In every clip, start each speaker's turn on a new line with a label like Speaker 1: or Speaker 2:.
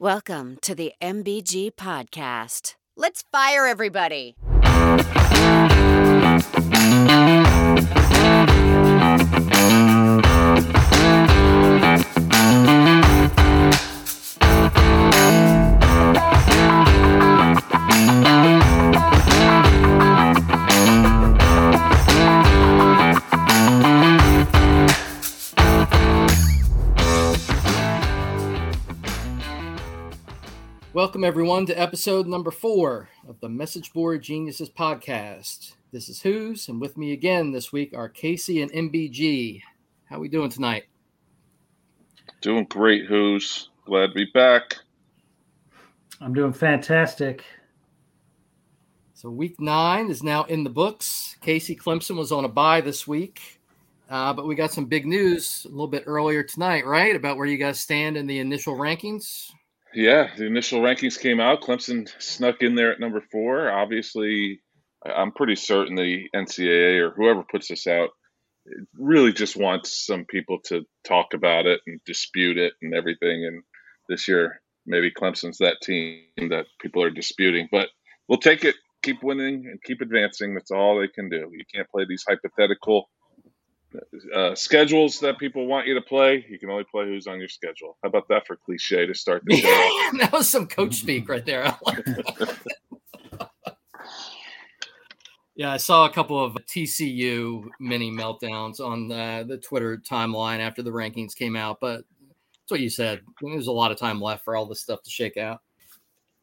Speaker 1: Welcome to the MBG Podcast. Let's fire everybody.
Speaker 2: Welcome, everyone, to episode number four of the Message Board Geniuses podcast. This is Hoos, and with me again this week are Casey and MBG. How are we doing tonight?
Speaker 3: Doing great, Hoos. Glad to be back.
Speaker 4: I'm doing fantastic.
Speaker 2: So, week nine is now in the books. Casey Clemson was on a bye this week, uh, but we got some big news a little bit earlier tonight, right? About where you guys stand in the initial rankings.
Speaker 3: Yeah, the initial rankings came out. Clemson snuck in there at number four. Obviously, I'm pretty certain the NCAA or whoever puts this out really just wants some people to talk about it and dispute it and everything. And this year, maybe Clemson's that team that people are disputing. But we'll take it, keep winning, and keep advancing. That's all they can do. You can't play these hypothetical uh, schedules that people want you to play. You can only play who's on your schedule. How about that for cliche to start the show?
Speaker 2: that was some coach speak right there. Yeah, I saw a couple of TCU mini meltdowns on uh, the Twitter timeline after the rankings came out, but that's what you said. There's a lot of time left for all this stuff to shake out.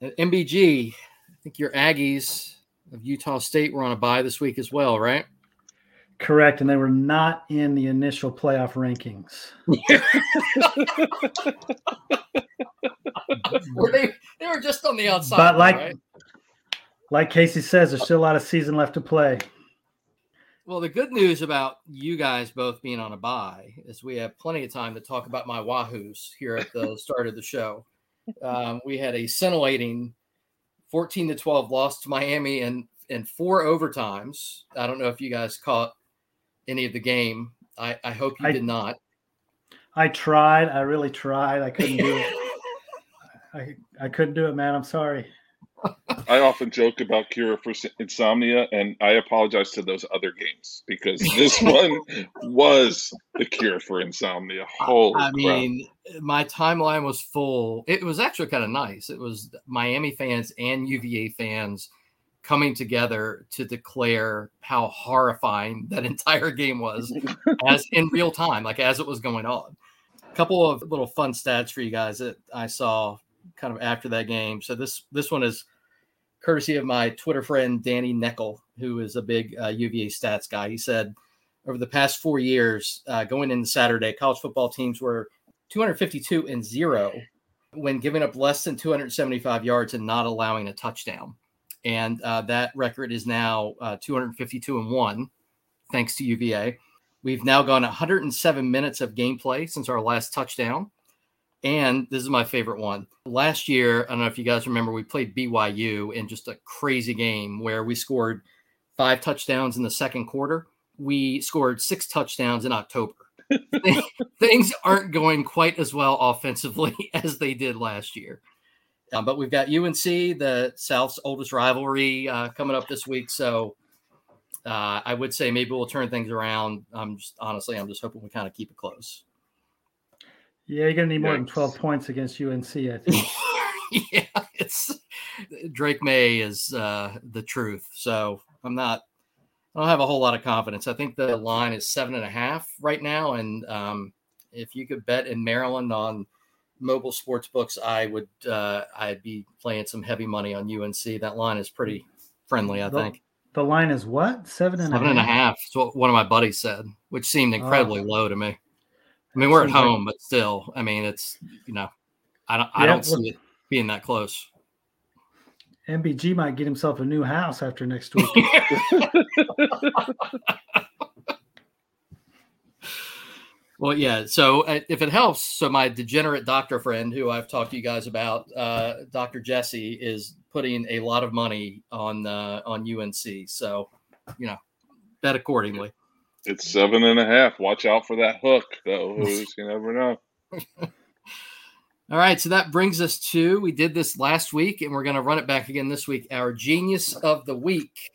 Speaker 2: At MBG, I think your Aggies of Utah State were on a bye this week as well, right?
Speaker 4: Correct, and they were not in the initial playoff rankings.
Speaker 2: were they? They were just on the outside.
Speaker 4: But like,
Speaker 2: right?
Speaker 4: like Casey says, there's still a lot of season left to play.
Speaker 2: Well, the good news about you guys both being on a bye is we have plenty of time to talk about my Wahoos here at the start of the show. Um, we had a scintillating 14 to 12 loss to Miami and in four overtimes. I don't know if you guys caught any of the game. I, I hope you
Speaker 4: I-
Speaker 2: did not.
Speaker 4: I tried. I really tried. I couldn't do it. I, I couldn't do it, man. I'm sorry.
Speaker 3: I often joke about cure for insomnia, and I apologize to those other games because this one was the cure for insomnia. Holy
Speaker 2: I
Speaker 3: crap.
Speaker 2: mean, my timeline was full. It was actually kind of nice. It was Miami fans and UVA fans coming together to declare how horrifying that entire game was as in real time, like as it was going on. A couple of little fun stats for you guys that I saw kind of after that game. So this this one is courtesy of my Twitter friend Danny Neckel, who is a big uh, UVA stats guy. He said over the past four years, uh, going into Saturday, college football teams were 252 and zero when giving up less than 275 yards and not allowing a touchdown. And uh, that record is now uh, 252 and one, thanks to UVA. We've now gone 107 minutes of gameplay since our last touchdown. And this is my favorite one. Last year, I don't know if you guys remember, we played BYU in just a crazy game where we scored five touchdowns in the second quarter. We scored six touchdowns in October. Things aren't going quite as well offensively as they did last year. Um, but we've got UNC, the South's oldest rivalry, uh, coming up this week. So uh, I would say maybe we'll turn things around. I'm just honestly, I'm just hoping we kind of keep it close.
Speaker 4: Yeah, you're gonna need more than 12 points against UNC. I think.
Speaker 2: yeah, it's Drake Maye is uh, the truth. So I'm not. I don't have a whole lot of confidence. I think the line is seven and a half right now, and um, if you could bet in Maryland on mobile sports books, I would. Uh, I'd be playing some heavy money on UNC. That line is pretty friendly. I
Speaker 4: The-
Speaker 2: think
Speaker 4: the line is what? Seven and a
Speaker 2: seven and a
Speaker 4: half?
Speaker 2: half. Is what one of my buddies said, which seemed incredibly
Speaker 4: Oh.
Speaker 2: low to me. I mean, we're at home, but still, I mean, it's you know, I don't. I
Speaker 4: Yeah,
Speaker 2: don't see it being that close.
Speaker 4: MBG might get himself a new house after next week.
Speaker 2: Well, yeah. So uh, if it helps, so my degenerate doctor friend, who I've talked to you guys about, uh, Dr. Jesse, is putting a lot of money on uh, on UNC. So, you know, bet accordingly.
Speaker 3: It's seven and a half. Watch out for that hook, though. Who's you never know.
Speaker 2: All right, so that brings us to we did this last week, and we're going to run it back again this week. Our genius of the week.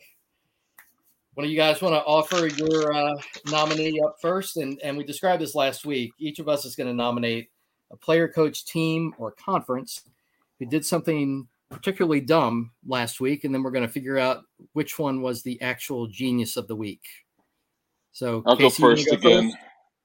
Speaker 2: You guys want to offer your uh, nominee up first? And and we described this last week. Each of us is going to nominate a player, coach, team, or conference who did something particularly dumb last week, and then we're going to figure out which one was the actual genius of the week. So
Speaker 3: I'll
Speaker 2: Casey,
Speaker 3: go first
Speaker 2: go
Speaker 3: again.
Speaker 2: first?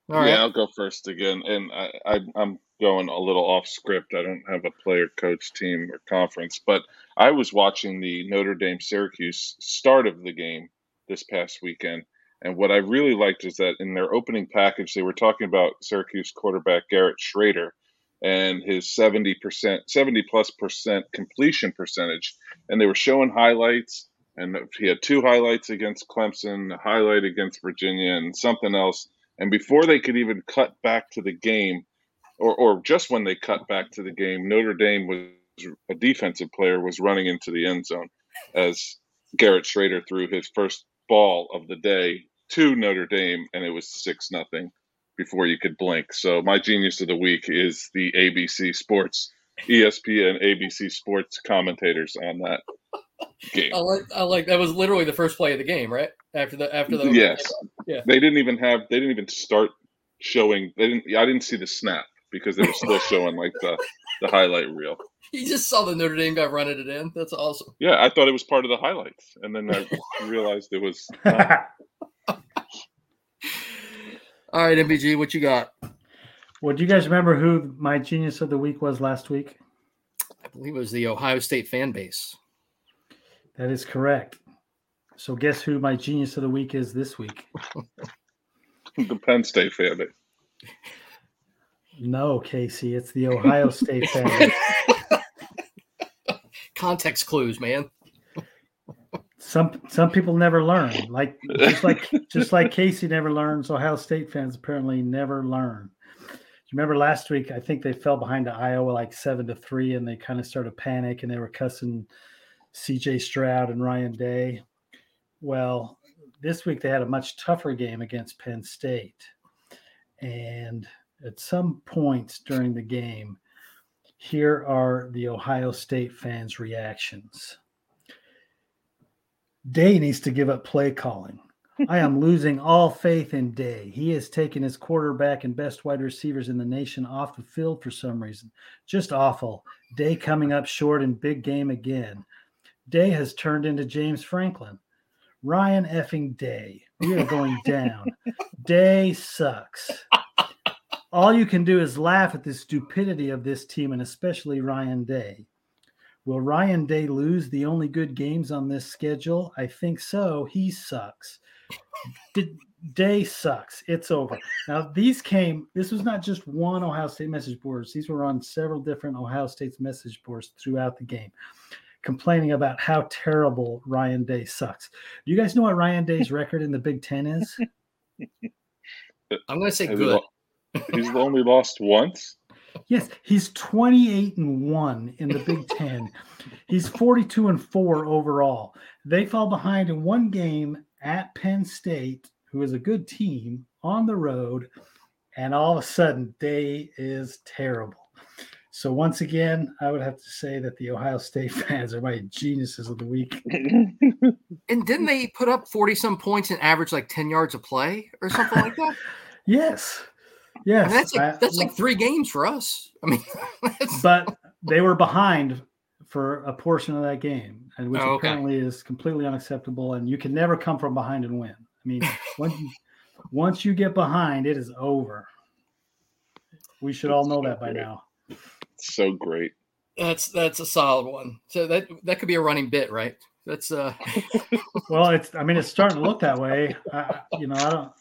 Speaker 2: All right.
Speaker 3: Yeah, I'll go first again, and I, I, I'm going a little off script. I don't have a player, coach, team, or conference, but I was watching the Notre Dame Syracuse start of the game this past weekend, and what I really liked is that in their opening package, they were talking about Syracuse quarterback Garrett Shrader and his 70%, 70 plus percent completion percentage, and they were showing highlights. And he had two highlights against Clemson, a highlight against Virginia, and something else. And before they could even cut back to the game, or, or just when they cut back to the game, Notre Dame was a defensive player was running into the end zone as Garrett Shrader threw his first ball of the day to Notre Dame, and it was six nothing before you could blink. So my genius of the week is the ABC Sports, ESPN, ABC Sports commentators on that game.
Speaker 2: I like I like that was literally the first play of the game, right? After the after the
Speaker 3: Yes.
Speaker 2: Yeah.
Speaker 3: They didn't even have they didn't even start showing they didn't I didn't see the snap because they were still showing like the the highlight reel.
Speaker 2: You just saw the Notre Dame guy running it in. That's awesome.
Speaker 3: Yeah, I thought it was part of the highlights. And then I realized it was not.
Speaker 2: All right, MBG, what you got?
Speaker 4: well, do you guys remember who my genius of the week was last week?
Speaker 2: I believe it was the Ohio State fan base.
Speaker 4: That is correct. So guess who my genius of the week is this week?
Speaker 3: the Penn State fan. base.
Speaker 4: No, Casey, it's the Ohio State fan.
Speaker 2: Context clues, man.
Speaker 4: Some some people never learn. Like just like just like Casey never learns, Ohio State fans apparently never learn. You remember last week? I think they fell behind to Iowa like seven to three, and they kind of started to panic, and they were cussing C.J. Stroud and Ryan Day. Well, this week they had a much tougher game against Penn State, and at some points during the game, here are the Ohio State fans' reactions. Day needs to give up play calling. I am losing all faith in Day. He has taken his quarterback and best wide receivers in the nation off the field for some reason. Just awful. Day coming up short in big game again. Day has turned into James Franklin. Ryan effing Day. We are going down. Day sucks. All you can do is laugh at the stupidity of this team and especially Ryan Day. Will Ryan Day lose the only good games on this schedule? I think so. He sucks. D- Day sucks. It's over. Now, these came, this was not just one Ohio State message boards. These were on several different Ohio State's message boards throughout the game, complaining about how terrible Ryan Day sucks. Do you guys know what Ryan Day's record in the Big Ten is?
Speaker 2: I'm going to say good.
Speaker 3: Lo- He's only lost once.
Speaker 4: Yes, he's 28 and 1 in the Big 10. he's 42 and 4 overall. They fall behind in one game at Penn State, who is a good team on the road, and all of a sudden Day is terrible. So once again, I would have to say that the Ohio State fans are my geniuses of the week.
Speaker 2: And didn't they put up 40 some points and average like 10 yards a play or something like that?
Speaker 4: Yes.
Speaker 2: I
Speaker 4: Yes.
Speaker 2: mean, that's like
Speaker 4: I-
Speaker 2: that's like three games for us. I mean,
Speaker 4: but they were behind for a portion of that game, and which
Speaker 2: Oh, okay.
Speaker 4: apparently is completely unacceptable. And you can never come from behind and win. I mean, once you, once you get behind, it is over. We should all know that by now.
Speaker 3: so great.
Speaker 2: that's that's a solid one. So that that could be a running bit, right? That's uh
Speaker 4: Well, it's. I mean, it's starting to look that way. I, I- you know, I don't.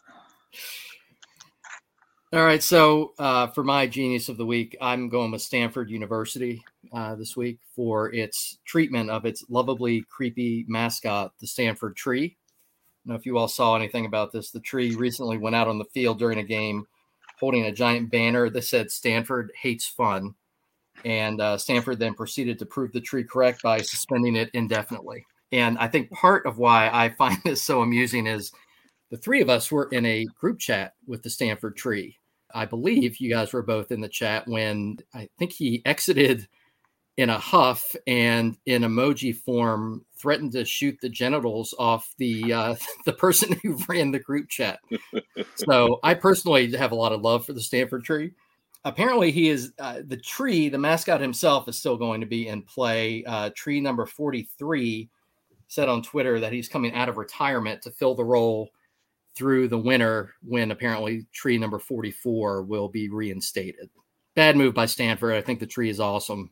Speaker 2: All right, so uh, for my genius of the week, I'm going with Stanford University uh, this week for its treatment of its lovably creepy mascot, the Stanford Tree. I know if you all saw anything about this. The tree recently went out on the field during a game holding a giant banner that said Stanford hates fun. And uh, Stanford then proceeded to prove the tree correct by suspending it indefinitely. And I think part of why I find this so amusing is the three of us were in a group chat with the Stanford tree I believe you guys were both in the chat when I think he exited in a huff and in emoji form threatened to shoot the genitals off the uh, the person who ran the group chat. so I personally have a lot of love for the Stanford tree. Apparently, he is uh, the tree. The mascot himself is still going to be in play. Uh, tree number forty three said on Twitter that he's coming out of retirement to fill the role through the winter when apparently tree number 44 will be reinstated. Bad move by Stanford. I think the tree is awesome.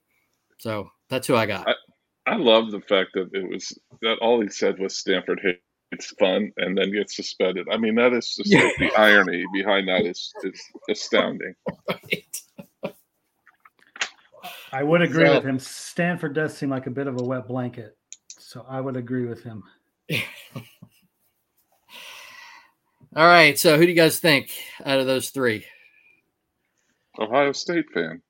Speaker 2: So that's who I got.
Speaker 3: I, I love the fact that it was that all he said was Stanford hit it's fun and then gets suspended. I mean, that is just yeah. like the irony behind that is, is astounding. Right.
Speaker 4: I would agree so, with him. Stanford does seem like a bit of a wet blanket. So I would agree with him.
Speaker 2: All right. So who do you guys think out of those three?
Speaker 3: Ohio State fan.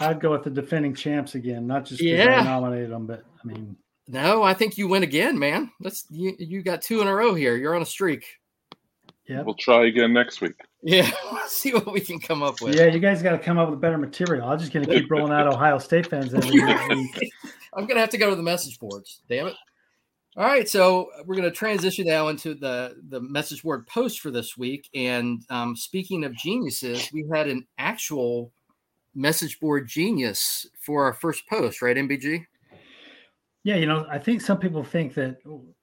Speaker 4: I'd go with the defending champs again, not just because yeah. I nominated them, but I mean.
Speaker 2: No, I think you win again, man. Let's you, you got two in a row here. You're on a streak.
Speaker 3: Yeah. We'll try again next week.
Speaker 2: Yeah, see what we can come up with.
Speaker 4: Yeah, you guys got to come up with better material. I'm just going to keep rolling out Ohio State fans every week.
Speaker 2: I'm going to have to go to the message boards. Damn it. All right, so we're going to transition now into the the message board post for this week. And um, speaking of geniuses, we had an actual message board genius for our first post, right, MBG?
Speaker 4: Yeah, you know, I think some people think that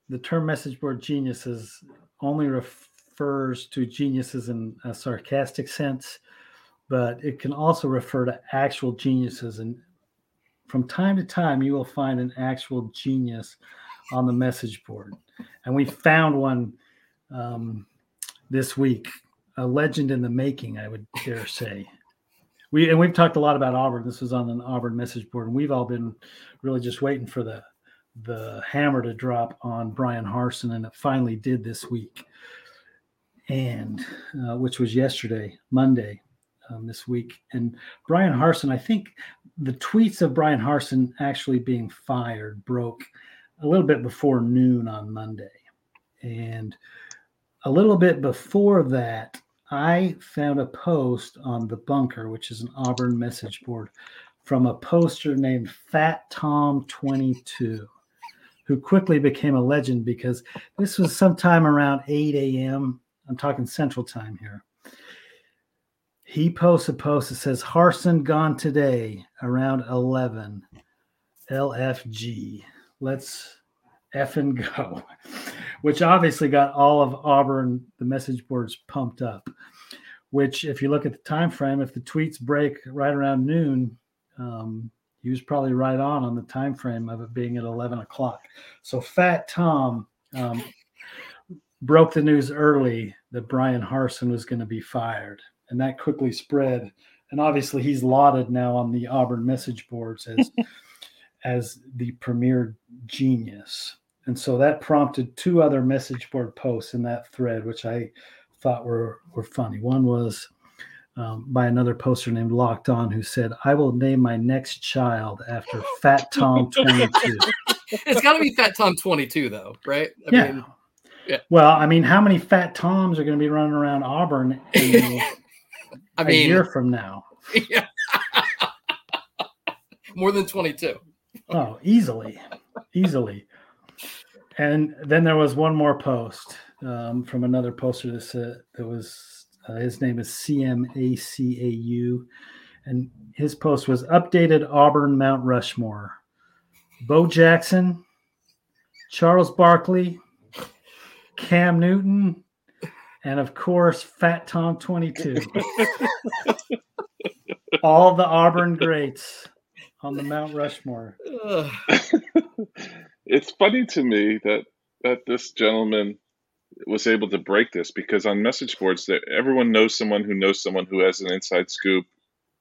Speaker 4: the term message board geniuses only refers to geniuses in a sarcastic sense, but it can also refer to actual geniuses. And from time to time, you will find an actual genius on the message board. And we found one um, this week, a legend in the making, I would dare say. We and we've talked a lot about Auburn. This was on an Auburn message board, and we've all been really just waiting for the the hammer to drop on Bryan Harsin, and it finally did this week, and uh, which was yesterday, Monday, um, this week. And Bryan Harsin, I think the tweets of Bryan Harsin actually being fired broke a little bit before noon on Monday. And a little bit before that, I found a post on the bunker, which is an Auburn message board, from a poster named Fat Tom 22, who quickly became a legend because this was sometime around 8 a.m. I'm talking Central Time here. He posts a post that says Harsin gone today around 11 LFG let's F and go, which obviously got all of Auburn, the message boards pumped up. Which, if you look at the time frame, if the tweets break right around noon, um, he was probably right on on the time frame of it being at 11 o'clock. So Fat Tom um, broke the news early that Bryan Harsin was going to be fired, and that quickly spread. And obviously, he's lauded now on the Auburn message boards as as the premier genius. And so that prompted two other message board posts in that thread, which I thought were, were funny. One was um, by another poster named Locked On, who said, I will name my next child after Fat Tom 22.
Speaker 2: it's got to be Fat Tom 22, though, right?
Speaker 4: I yeah. Mean, yeah. Well, I mean, how many Fat Toms are going to be running around Auburn in I mean, a year from now? Yeah.
Speaker 2: More than 22.
Speaker 4: Oh, easily, easily. And then there was one more post um, from another poster that said that was uh, his name is CMACAU, and his post was updated Auburn Mount Rushmore, Bo Jackson, Charles Barkley, Cam Newton, and of course Fat Tom Twenty Two. All the Auburn greats on the Mount Rushmore.
Speaker 3: it's funny to me that that this gentleman was able to break this because on message boards that everyone knows someone who knows someone who has an inside scoop.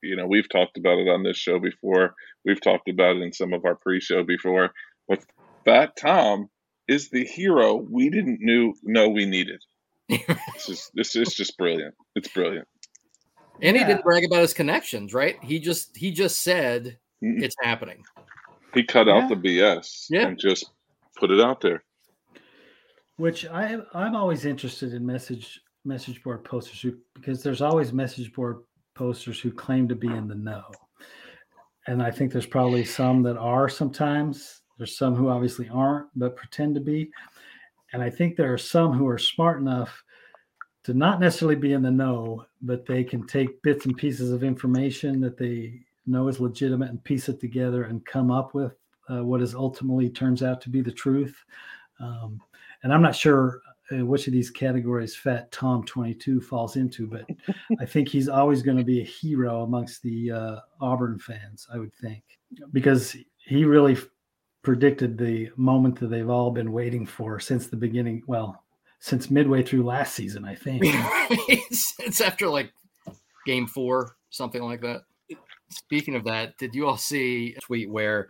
Speaker 3: You know, we've talked about it on this show before. We've talked about it in some of our pre-show before. But Fat Tom is the hero we didn't knew know we needed. this is this is just brilliant. It's brilliant.
Speaker 2: And yeah. he didn't brag about his connections, right? He just he just said it's happening.
Speaker 3: He cut yeah. out the BS yeah. and just put it out there.
Speaker 4: Which I I'm always interested in message message board posters who, because there's always message board posters who claim to be in the know. And I think there's probably some that are sometimes. There's some who obviously aren't, but pretend to be. And I think there are some who are smart enough to not necessarily be in the know, but they can take bits and pieces of information that they know is legitimate and piece it together and come up with uh, what is ultimately turns out to be the truth. Um, and I'm not sure uh, which of these categories Fat Tom 22 falls into, but I think he's always going to be a hero amongst the uh, Auburn fans, I would think, because he really f- predicted the moment that they've all been waiting for since the beginning. Well, since midway through last season, I think.
Speaker 2: it's, it's after like game four, something like that. Speaking of that, did you all see a tweet where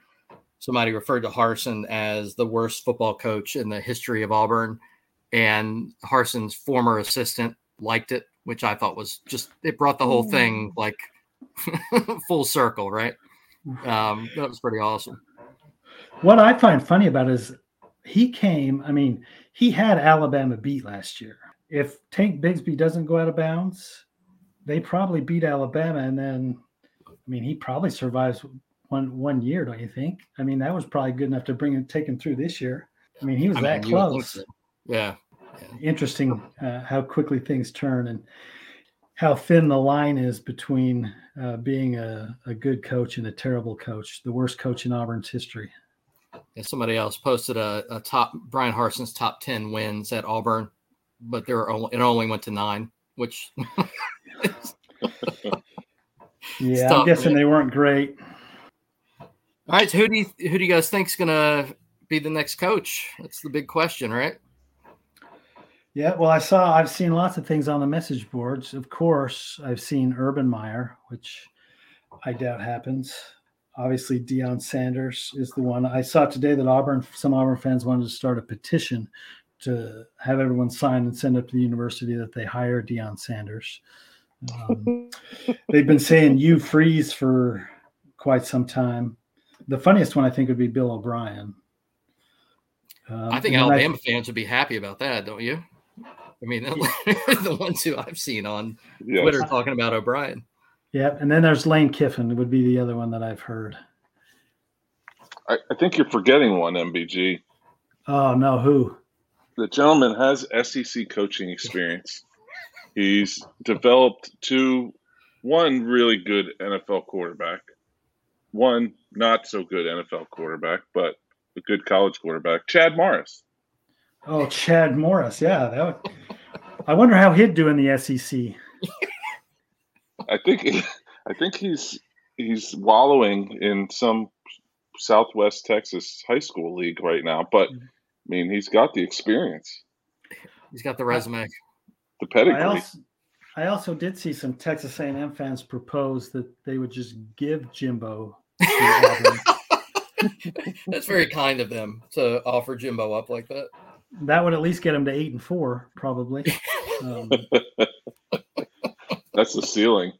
Speaker 2: somebody referred to Harsin as the worst football coach in the history of Auburn? And Harsin's former assistant liked it, which I thought was just, it brought the whole thing like full circle, right? Um, that was pretty awesome.
Speaker 4: What I find funny about is he came, I mean, he had Alabama beat last year. If Tank Bigsby doesn't go out of bounds, they probably beat Alabama and then I mean he probably survives one one year, don't you think? I mean, that was probably good enough to bring him take him through this year. I mean, he was
Speaker 2: I
Speaker 4: that
Speaker 2: mean, you would think
Speaker 4: close.
Speaker 2: so. Yeah.
Speaker 4: Interesting uh, how quickly things turn and how thin the line is between uh, being a, a good coach and a terrible coach, the worst coach in Auburn's history.
Speaker 2: Somebody else posted a, a top Bryan Harsin's top 10 wins at Auburn, but there were only, it only went to nine, which
Speaker 4: Yeah,
Speaker 2: Stop
Speaker 4: I'm guessing
Speaker 2: it.
Speaker 4: they weren't great.
Speaker 2: All right, so who do you who do you guys think's gonna be the next coach? That's the big question, right?
Speaker 4: Yeah, well, I saw, I've seen lots of things on the message boards. Of course, I've seen Urban Meyer, which I doubt happens. Obviously, Deion Sanders is the one. I saw today that Auburn, some Auburn fans wanted to start a petition to have everyone sign and send up to the university that they hire Deion Sanders. Um, they've been saying Hugh Freeze for quite some time. The funniest one I think would be Bill O'Brien. Um,
Speaker 2: I think
Speaker 4: and then
Speaker 2: Alabama fans would be happy about that, don't you? I mean, the ones who I've seen on
Speaker 3: Yes.
Speaker 2: Twitter talking about O'Brien.
Speaker 4: Yeah, and then there's Lane Kiffin would be the other one that I've heard.
Speaker 3: I, I think you're forgetting one, MBG.
Speaker 4: Oh no, who?
Speaker 3: The gentleman has SEC coaching experience. He's developed two, one really good NFL quarterback, one not so good NFL quarterback, but a good college quarterback, Chad Morris.
Speaker 4: Oh, Chad Morris. Yeah, that would, I wonder how he'd do in the SEC.
Speaker 3: I think I think he's he's wallowing in some Southwest Texas high school league right now, but I mean he's got the experience,
Speaker 2: He's got the resume.
Speaker 3: The
Speaker 4: I also, I also did see some Texas A&M fans propose that they would just give Jimbo.
Speaker 2: That's very kind of them to offer Jimbo up like that.
Speaker 4: that would at least get him to eight and four, probably. Um,
Speaker 3: That's the ceiling.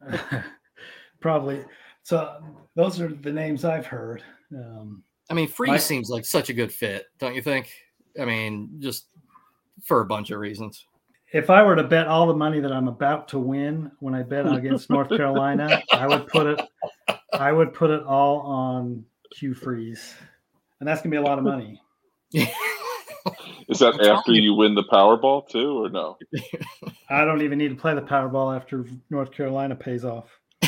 Speaker 4: probably. So those are the names I've heard. Um,
Speaker 2: I mean, Freeze
Speaker 4: I-
Speaker 2: seems like such a good fit, don't you think? I mean, just for a bunch of reasons.
Speaker 4: If I were to bet all the money that I'm about to win when I bet against North Carolina, I would put it I would put it all on Hugh Freeze. And that's gonna be a lot of money.
Speaker 3: Is that after
Speaker 2: you.
Speaker 3: you win the Powerball too, or no?
Speaker 4: I don't even need to play the Powerball after North Carolina pays off.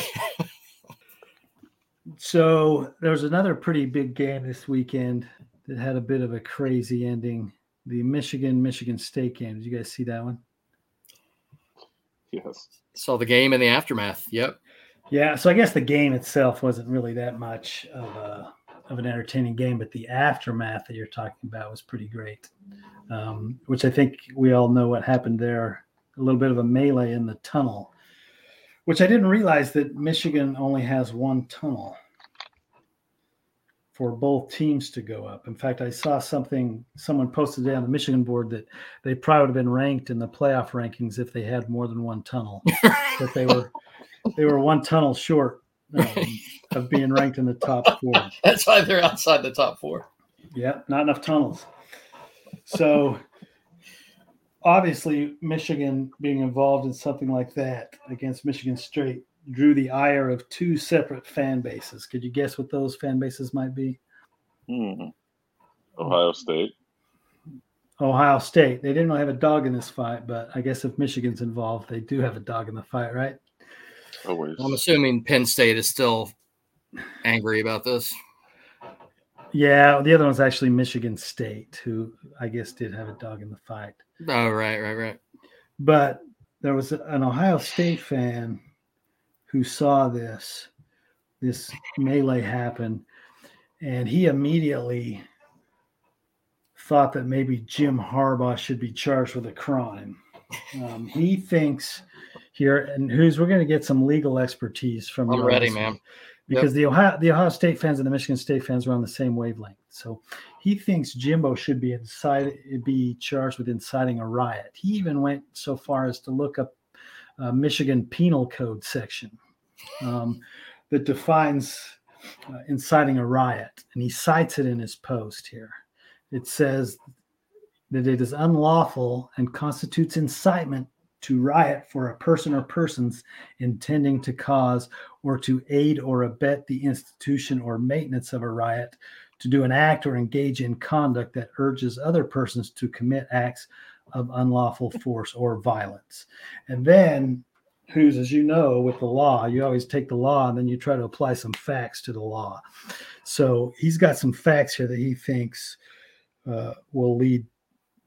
Speaker 4: so there's another pretty big game this weekend that had a bit of a crazy ending. The Michigan Michigan State game. Did you guys see that one?
Speaker 3: Yes.
Speaker 2: Saw the game in the aftermath. Yep.
Speaker 4: Yeah, so I guess the game itself wasn't really that much of a of an entertaining game, but the aftermath that you're talking about was pretty great. Um, which I think we all know what happened there. A little bit of a melee in the tunnel, which I didn't realize that Michigan only has one tunnel for both teams to go up. In fact, I saw something someone posted today on the Michigan board that they probably would have been ranked in the playoff rankings if they had more than one tunnel. that they were they were one tunnel short um, of being ranked in the top four.
Speaker 2: That's why they're outside the top four.
Speaker 4: Yeah, not enough tunnels. So obviously, Michigan being involved in something like that against Michigan State drew the ire of two separate fan bases. Could you guess what those fan bases might be?
Speaker 3: Hmm. Ohio State.
Speaker 4: Ohio State. They didn't really have a dog in this fight, but I guess if Michigan's involved, they do have a dog in the fight, right?
Speaker 3: Always.
Speaker 2: I'm assuming Penn State is still angry about this.
Speaker 4: Yeah, the other one's actually Michigan State, who I guess did have a dog in the fight.
Speaker 2: Oh, right, right, right.
Speaker 4: But there was an Ohio State fan who saw this this melee happen, and he immediately thought that maybe Jim Harbaugh should be charged with a crime. Um, he thinks here, and Hoos we're going to get some legal expertise from.
Speaker 2: I'm ready, man.
Speaker 4: Because the Ohio the Ohio State fans and the Michigan State fans are on the same wavelength. So he thinks Jimbo should be inside be charged with inciting a riot. He even went so far as to look up uh, Michigan Penal Code section um, that defines uh, inciting a riot, and he cites it in his post here. It says that it is unlawful and constitutes incitement to riot for a person or persons intending to cause or to aid or abet the institution or maintenance of a riot, to do an act or engage in conduct that urges other persons to commit acts of unlawful force or violence. And then, Hoos, as you know, with the law, you always take the law and then you try to apply some facts to the law. So he's got some facts here that he thinks uh, will lead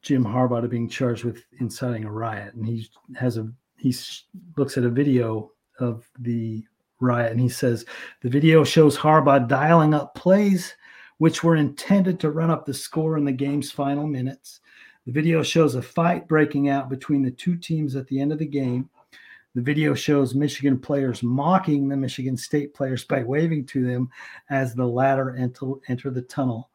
Speaker 4: Jim Harbaugh to being charged with inciting a riot, and he has a he looks at a video of the riot, and he says the video shows Harbaugh dialing up plays which were intended to run up the score in the game's final minutes. The video shows a fight breaking out between the two teams at the end of the game. The video shows Michigan players mocking the Michigan State players by waving to them as the latter enter, the tunnel.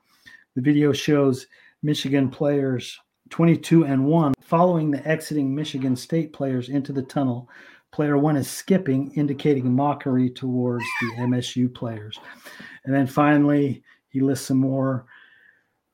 Speaker 4: The video shows Michigan players 22 and 1 following the exiting Michigan State players into the tunnel. Player 1 is skipping, indicating mockery towards the MSU players. And then finally, he lists some more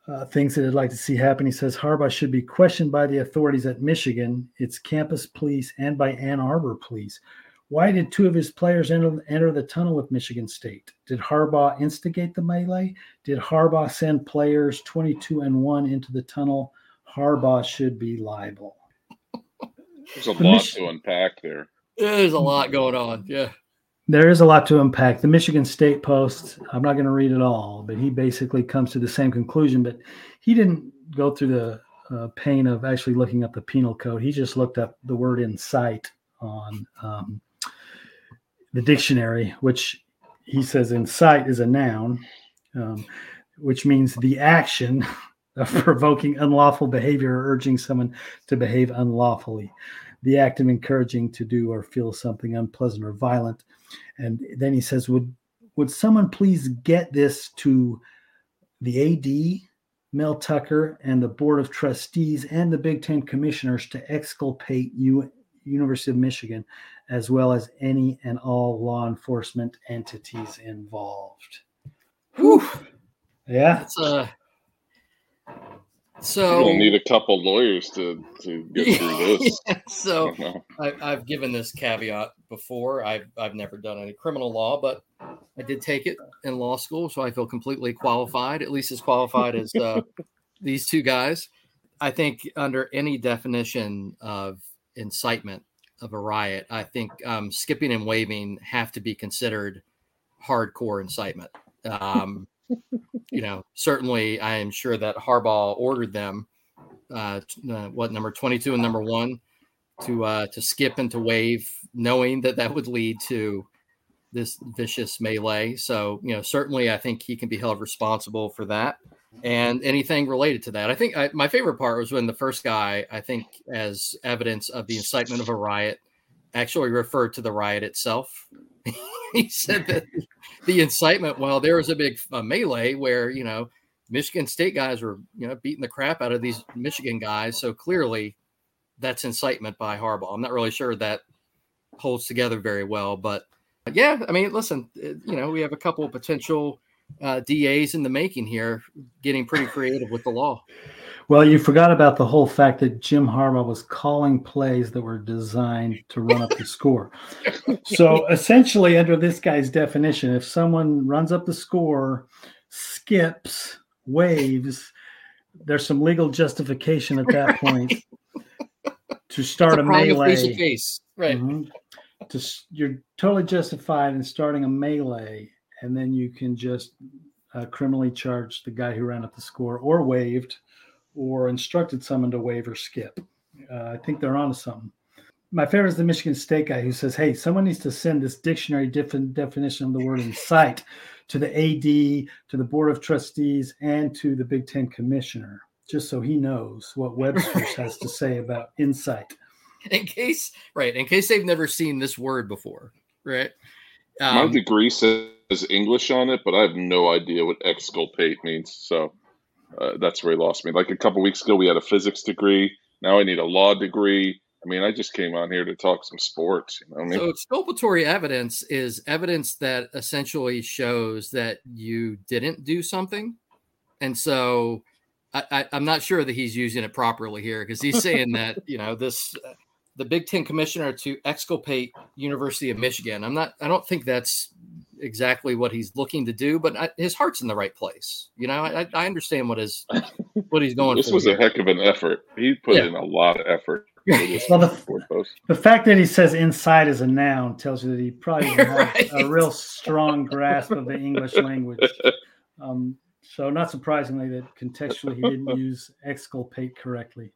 Speaker 4: uh, things that I'd like to see happen. He says Harbaugh should be questioned by the authorities at Michigan, its campus police, and by Ann Arbor police. Why did two of his players enter, enter the tunnel with Michigan State? Did Harbaugh instigate the melee? Did Harbaugh send players 22 and 1 into the tunnel? Harbaugh should be liable.
Speaker 3: There's a the lot Mich- to unpack there.
Speaker 2: There's a lot going on. Yeah.
Speaker 4: There is a lot to unpack. The Michigan State Post, I'm not going to read it all, but he basically comes to the same conclusion. But he didn't go through the uh, pain of actually looking up the penal code. He just looked up the word incite on um, the dictionary, which he says incite is a noun, um, which means the action of provoking unlawful behavior or urging someone to behave unlawfully, the act of encouraging to do or feel something unpleasant or violent. And then he says, Would would someone please get this to the AD, Mel Tucker, and the Board of Trustees and the Big Ten commissioners to exculpate University of Michigan, as well as any and all law enforcement entities involved. Whew. Yeah.
Speaker 2: It's, uh, so
Speaker 3: we'll need a couple lawyers to to get through this.
Speaker 2: so I, have given this caveat before. I've I've never done any criminal law, but I did take it in law school, so I feel completely qualified, at least as qualified as uh, these two guys. I think under any definition of incitement of a riot, I think um, skipping and waving have to be considered hardcore incitement. Um, you know, certainly I am sure that Harbaugh ordered them, uh, uh, what number 22 and number one, to uh, to skip and to wave, knowing that that would lead to this vicious melee. So, you know, certainly I think he can be held responsible for that and anything related to that. I think I, my favorite part was when the first guy, I think, as evidence of the incitement of a riot, actually referred to the riot itself. he said that the incitement, well, there was a big uh, melee where, you know, Michigan State guys were, you know, beating the crap out of these Michigan guys. So clearly that's incitement by Harbaugh. I'm not really sure that holds together very well, but yeah, I mean, listen, uh, you know, we have a couple of potential uh, DAs in the making here, getting pretty creative with the law.
Speaker 4: Well, you forgot about the whole fact that Jim Harbaugh was calling plays that were designed to run up the score. So essentially, under this guy's definition, if someone runs up the score, skips, waves, there's some legal justification at that point to start a, a melee.
Speaker 2: Case. Right. Mm-hmm.
Speaker 4: To, you're totally justified in starting a melee, and then you can just uh, criminally charge the guy who ran up the score or waved or instructed someone to wave or skip. Uh, I think they're onto something. My favorite is the Michigan State guy who says, "Hey, someone needs to send this dictionary different definition of the word incite to the AD, to the Board of Trustees, and to the Big Ten Commissioner, just so he knows what Webster has to say about insight."
Speaker 2: In case, right? In case they've never seen this word before, right?
Speaker 3: Um, My degree says English on it, but I have no idea what exculpate means. So uh, that's where he lost me. Like a couple weeks ago, we had a physics degree. Now I need a law degree. I mean, I just came on here to talk some sports. You know I mean?
Speaker 2: So exculpatory evidence is evidence that essentially shows that you didn't do something, and so I, am not sure that he's using it properly here because he's saying that you know this uh, the Big Ten commissioner to exculpate University of Michigan. I'm not. I don't think that's exactly what he's looking to do, but I, his heart's in the right place. You know, I, I understand what his what he's going.
Speaker 3: this was here. a heck of an effort. He put yeah. in a lot of effort.
Speaker 4: well, the, the, fact that he says "inside" is a noun tells you that he probably has right. a real strong grasp of the English language. Um, so, not surprisingly, that contextually he didn't use exculpate correctly.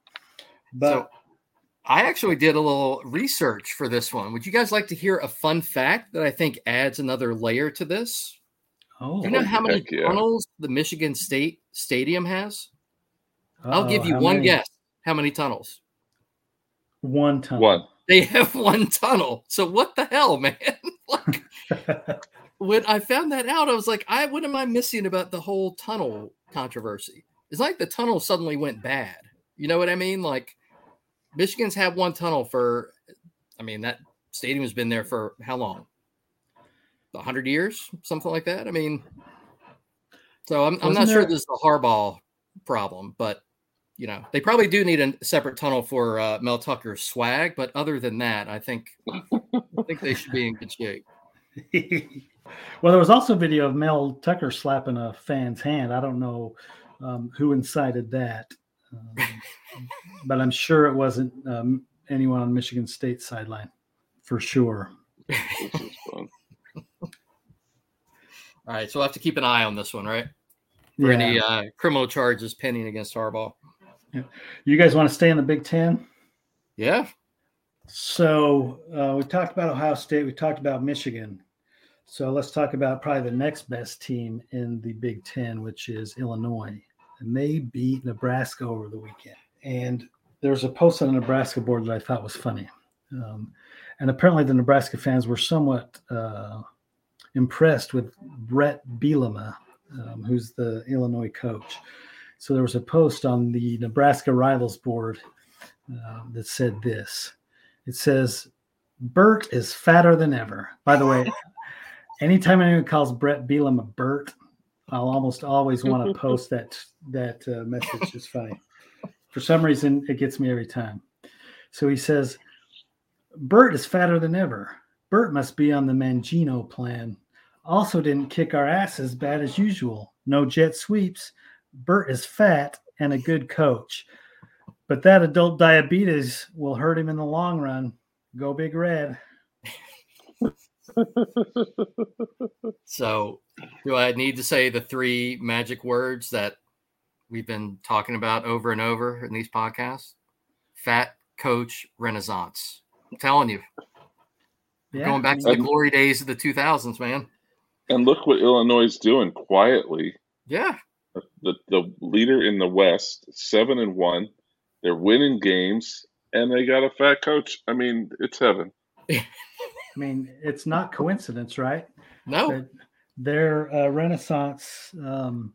Speaker 4: But so,
Speaker 2: I actually did a little research for this one. Would you guys like to hear a fun fact that I think adds another layer to this? Oh, Do you know oh, how many yeah. tunnels the Michigan State Stadium has? Uh-oh, I'll give uh, you one many? guess. How many tunnels?
Speaker 4: One tunnel.
Speaker 3: One.
Speaker 2: They have one tunnel. So what the hell, man? like, when I found that out, I was like, I what am I missing about the whole tunnel controversy? It's like the tunnel suddenly went bad. You know what I mean? Like Michigan's had one tunnel for, I mean, that stadium has been there for how long? 100 years, something like that. I mean, so I'm, I'm not there... sure this is a Harbaugh problem, but you know, they probably do need a separate tunnel for uh, Mel Tucker's swag. But other than that, I think I think they should be in good shape.
Speaker 4: well, there was also a video of Mel Tucker slapping a fan's hand. I don't know um, who incited that. Um, but I'm sure it wasn't um, anyone on Michigan State sideline for sure.
Speaker 2: All right, so we'll have to keep an eye on this one, right? For yeah. any uh, criminal charges pending against Harbaugh.
Speaker 4: Yeah. You guys want to stay in the Big Ten?
Speaker 2: Yeah.
Speaker 4: So uh, we talked about Ohio State. We talked about Michigan. So let's talk about probably the next best team in the Big Ten, which is Illinois and they beat Nebraska over the weekend. And there's a post on the Nebraska board that I thought was funny. Um, and apparently, the Nebraska fans were somewhat uh, impressed with Bret Bielema, um, who's the Illinois coach. So there was a post on the Nebraska Rivals board uh, that said this. It says, "Bert is fatter than ever." By the way, anytime anyone calls Bret Bielema Bert, I'll almost always want to post that that uh, message. It's funny. For some reason, it gets me every time. So he says, "Bert is fatter than ever. Bert must be on the Mangino plan. Also, didn't kick our ass as bad as usual. No jet sweeps. Bert is fat and a good coach, but that adult diabetes will hurt him in the long run. Go big red."
Speaker 2: So, do I need to say the three magic words that we've been talking about over and over in these podcasts? Fat coach renaissance. I'm telling you. Yeah. Going back to the glory days of the 2000s, man.
Speaker 3: And look what Illinois is doing quietly.
Speaker 2: Yeah.
Speaker 3: The, the leader in the West, seven and one. They're winning games, and they got a fat coach. I mean, it's heaven.
Speaker 4: I mean, it's not coincidence, right?
Speaker 2: No.
Speaker 4: That their uh, renaissance um,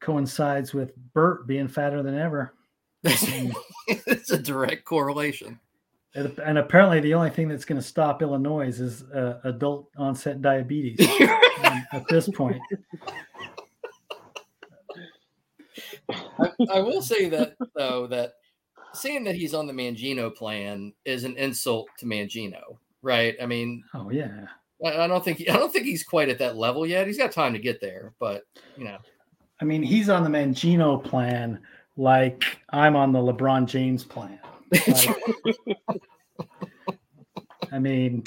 Speaker 4: coincides with Bert being fatter than ever.
Speaker 2: it's a direct correlation.
Speaker 4: And, and, apparently, the only thing that's going to stop Illinois is uh, adult onset diabetes at this point.
Speaker 2: I, I will say that though that saying that he's on the Mangino plan is an insult to Mangino, right? I mean,
Speaker 4: Oh yeah.
Speaker 2: I, I don't think I don't think he's quite at that level yet. He's got time to get there, but you know,
Speaker 4: I mean, he's on the Mangino plan like I'm on the LeBron James plan. Like, I mean,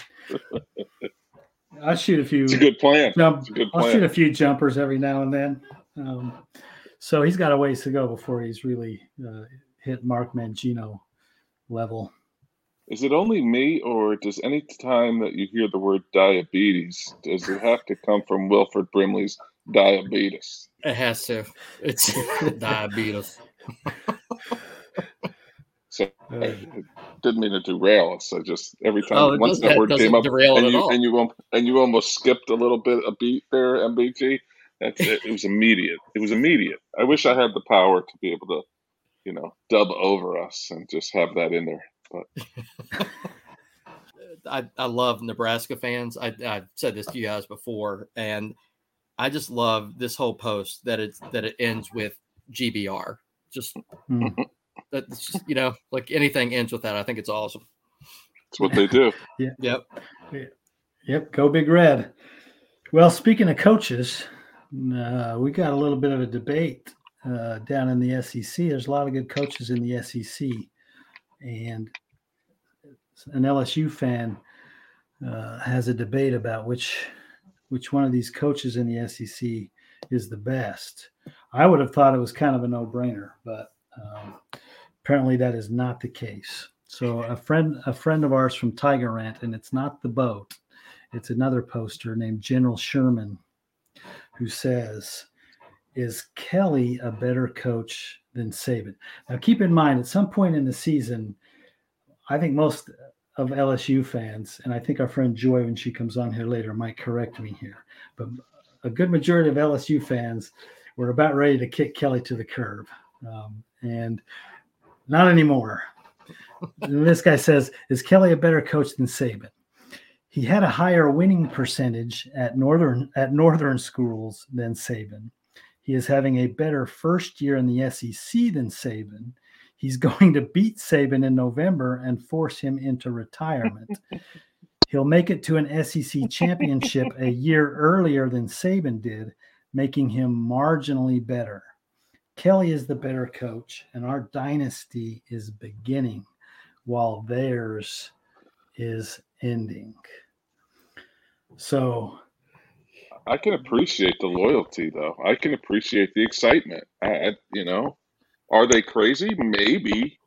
Speaker 4: I shoot a few
Speaker 3: It's a good plan.
Speaker 4: jump.
Speaker 3: A good
Speaker 4: I'll shoot a few jumpers every now and then. Um, so he's got a ways to go before he's really uh, hit Mark Mangino level.
Speaker 3: Is it only me, or does any time that you hear the word diabetes, does it have to come from Wilford Brimley's diabetes?
Speaker 2: it has to. It's diabetes.
Speaker 3: So I didn't mean to derail us. I just every time
Speaker 2: Oh,
Speaker 3: once that
Speaker 2: that
Speaker 3: word came up, and you and you and you almost skipped a little bit a beat there, MBG. That's it. It was immediate. It was immediate. I wish I had the power to be able to, you know, dub over us and just have that in there. But
Speaker 2: I, I love Nebraska fans. I, I've said this to you guys before, and I just love this whole post that it's that it ends with GBR. Just
Speaker 4: hmm.
Speaker 2: that's just, you know, like anything ends with that. I think it's awesome.
Speaker 3: it's what they do. yeah.
Speaker 2: Yep.
Speaker 4: Yep, go Big Red. Well, speaking of coaches, uh, we got a little bit of a debate uh, down in the SEC. There's a lot of good coaches in the SEC, and an LSU fan uh, has a debate about which which one of these coaches in the SEC is the best. I would have thought it was kind of a no brainer, but um, apparently that is not the case. So a friend a friend of ours from Tiger Rant, and it's not the boat it's another poster named General Sherman who says, Is Kelly a better coach than Saban? Now, keep in mind, at some point in the season, I think most of LSU fans, and I think our friend Joy, when she comes on here later, might correct me here, but a good majority of LSU fans were about ready to kick Kelly to the curb. Um, and not anymore. This guy says, Is Kelly a better coach than Saban? he had a higher winning percentage at northern at northern schools than Saban. He is having a better first year in the SEC than Saban. He's going to beat Saban in November and force him into retirement. He'll make it to an SEC championship a year earlier than Saban did, making him marginally better. Kelly is the better coach, and our dynasty is beginning while theirs is ending. So,
Speaker 3: I can appreciate the loyalty, though. I can appreciate the excitement. I, I, you know, are they crazy? Maybe,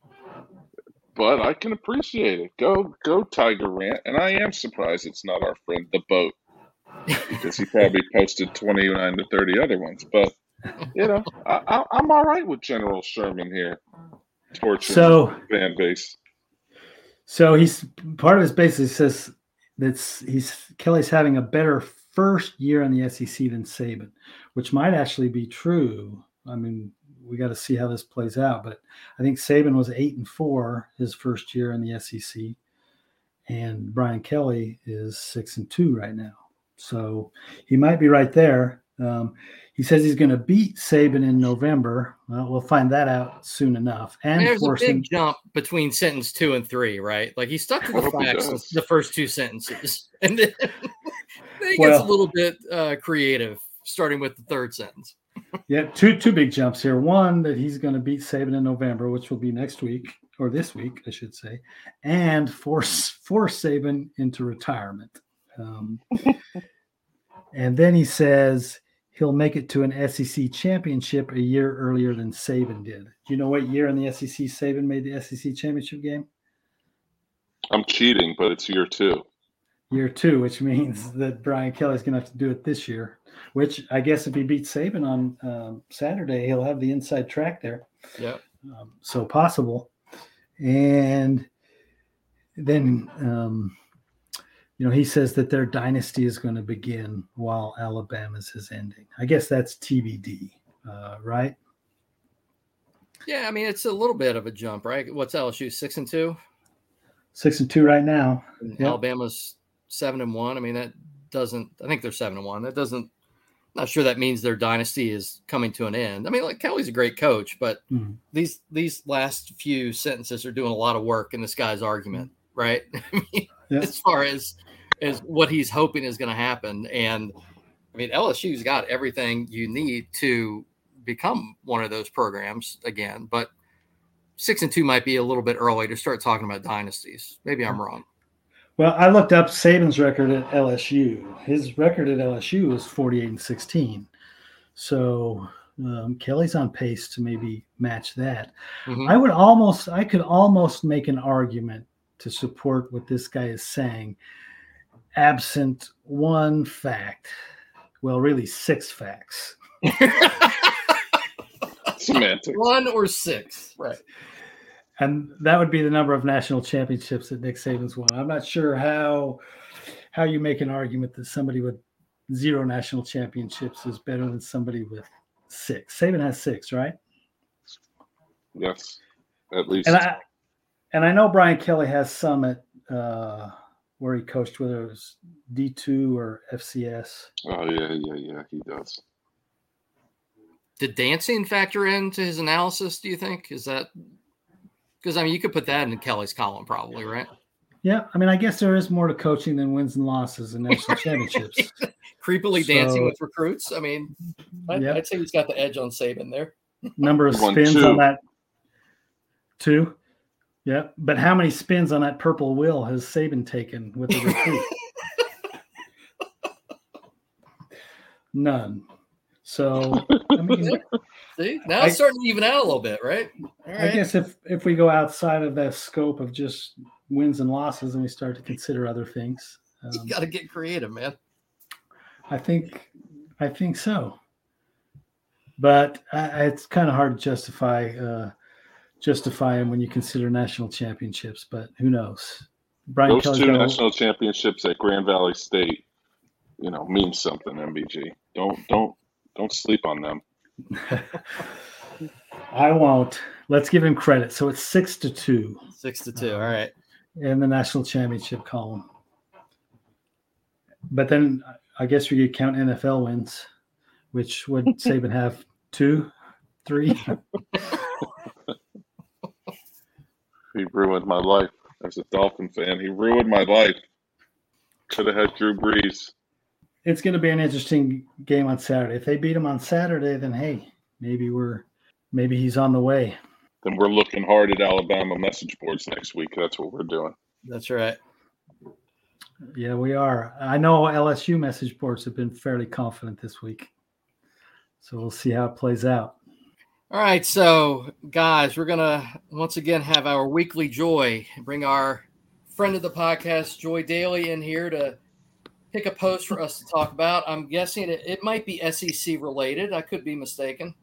Speaker 3: but I can appreciate it. Go, go, Tiger Rant. And I am surprised it's not our friend the boat because he probably posted twenty nine to thirty other ones. But you know, I, I, I'm all right with General Sherman here. Torturing
Speaker 4: so
Speaker 3: fan base.
Speaker 4: So he's part of his basically says that's he's Kelly's having a better first year in the SEC than Saban, which might actually be true. I mean, we got to see how this plays out, but I think Saban was eight and four his first year in the SEC, and Brian Kelly is six and two right now. So he might be right there. Um, he says he's going to beat Saban in November. Well, we'll find that out soon enough. And
Speaker 2: There's a big jump between sentence two and three, right? Like he stuck to the facts the first two sentences, and then, then he gets a little bit uh, creative, starting with the third sentence.
Speaker 4: Yeah, two two big jumps here. One that he's going to beat Saban in November, which will be next week or this week, I should say, and force force Saban into retirement. Um, and then he says he'll make it to an SEC championship a year earlier than Saban did. Do you know what year in the SEC Saban made the SEC championship game?
Speaker 3: I'm cheating, but it's year two.
Speaker 4: Year two, which means that Brian Kelly's going to have to do it this year. Which I guess if he beats Saban on um, Saturday, he'll have the inside track there.
Speaker 2: Yep.
Speaker 4: um, so possible. And then, um, you know, he says that their dynasty is going to begin while Alabama's is ending. I guess that's TBD, uh, right?
Speaker 2: Yeah, I mean it's a little bit of a jump, right? What's LSU six and two?
Speaker 4: Six and two right now. Yep.
Speaker 2: Alabama's seven and one. I mean that doesn't. I think they're seven and one. That doesn't Not sure that means their dynasty is coming to an end. I mean, like Kelly's a great coach, but
Speaker 4: Mhm.
Speaker 2: these these last few sentences are doing a lot of work in this guy's argument, right? I mean,
Speaker 4: Yeah.
Speaker 2: as far as as what he's hoping is going to happen, and I mean, LSU's got everything you need to become one of those programs again, but six and two might be a little bit early to start talking about dynasties. Maybe I'm wrong.
Speaker 4: Well, I looked up Saban's record at LSU. His record at LSU was 48 and 16. So um, Kelly's on pace to maybe match that.
Speaker 2: Mhm.
Speaker 4: I would almost, I could almost make an argument to support what this guy is saying, absent one fact. Well, really, six facts.
Speaker 3: Semantics.
Speaker 2: One or six, right?
Speaker 4: And that would be the number of national championships that Nick Saban's won. I'm not sure how how you make an argument that somebody with zero national championships is better than somebody with six. Saban has six, right?
Speaker 3: Yes, at least.
Speaker 4: And I and I know Brian Kelly has some at uh, where he coached, whether it was D two or FCS.
Speaker 3: oh yeah, yeah, yeah. He does.
Speaker 2: Did dancing factor into his analysis? Do you think is that because I mean you could put that in Kelly's column probably, right?
Speaker 4: Yeah, I mean, I guess there is more to coaching than wins and losses and national championships.
Speaker 2: Creepily dancing with recruits. I mean, I'd,
Speaker 4: Yep.
Speaker 2: I'd say he's got the edge on Saban there.
Speaker 4: number of
Speaker 3: He
Speaker 4: spins
Speaker 3: two.
Speaker 4: on that two. Yeah, but how many spins on that purple wheel has Saban taken with the recruit? None. So I mean,
Speaker 2: See, now
Speaker 4: I-
Speaker 2: it's starting to even out a little bit, right? All
Speaker 4: I guess if if we go outside of that scope of just wins and losses, and we start to consider other things, um,
Speaker 2: you got to get creative, man.
Speaker 4: I think I think so. But I, it's kind of hard to justify uh, justify him when you consider national championships. But who knows? Brian
Speaker 3: Those
Speaker 4: Kelly's
Speaker 3: two
Speaker 4: got
Speaker 3: national championships at Grand Valley State, you know, means something. MBG. Don't don't don't sleep on them.
Speaker 4: I won't. Let's give him credit. So it's six to two
Speaker 2: Six to two. All right.
Speaker 4: in the national championship column. But then I guess we could count NFL wins, which would Saban have two, three.
Speaker 3: He ruined my life as a Dolphin fan. He ruined my life. Could have had Drew Brees.
Speaker 4: It's going to be an interesting game on Saturday. If they beat him on Saturday, then hey, maybe we're maybe he's on the way.
Speaker 3: Then we're looking hard at Alabama message boards next week. That's what we're doing.
Speaker 2: That's right.
Speaker 4: Yeah, we are. I know LSU message boards have been fairly confident this week. So we'll see how it plays out.
Speaker 2: All right, so guys, we're gonna once again have our weekly joy. Bring our friend of the podcast, Joy Dailey, in here to pick a post for us to talk about. I'm guessing it, it might be SEC related. I could be mistaken.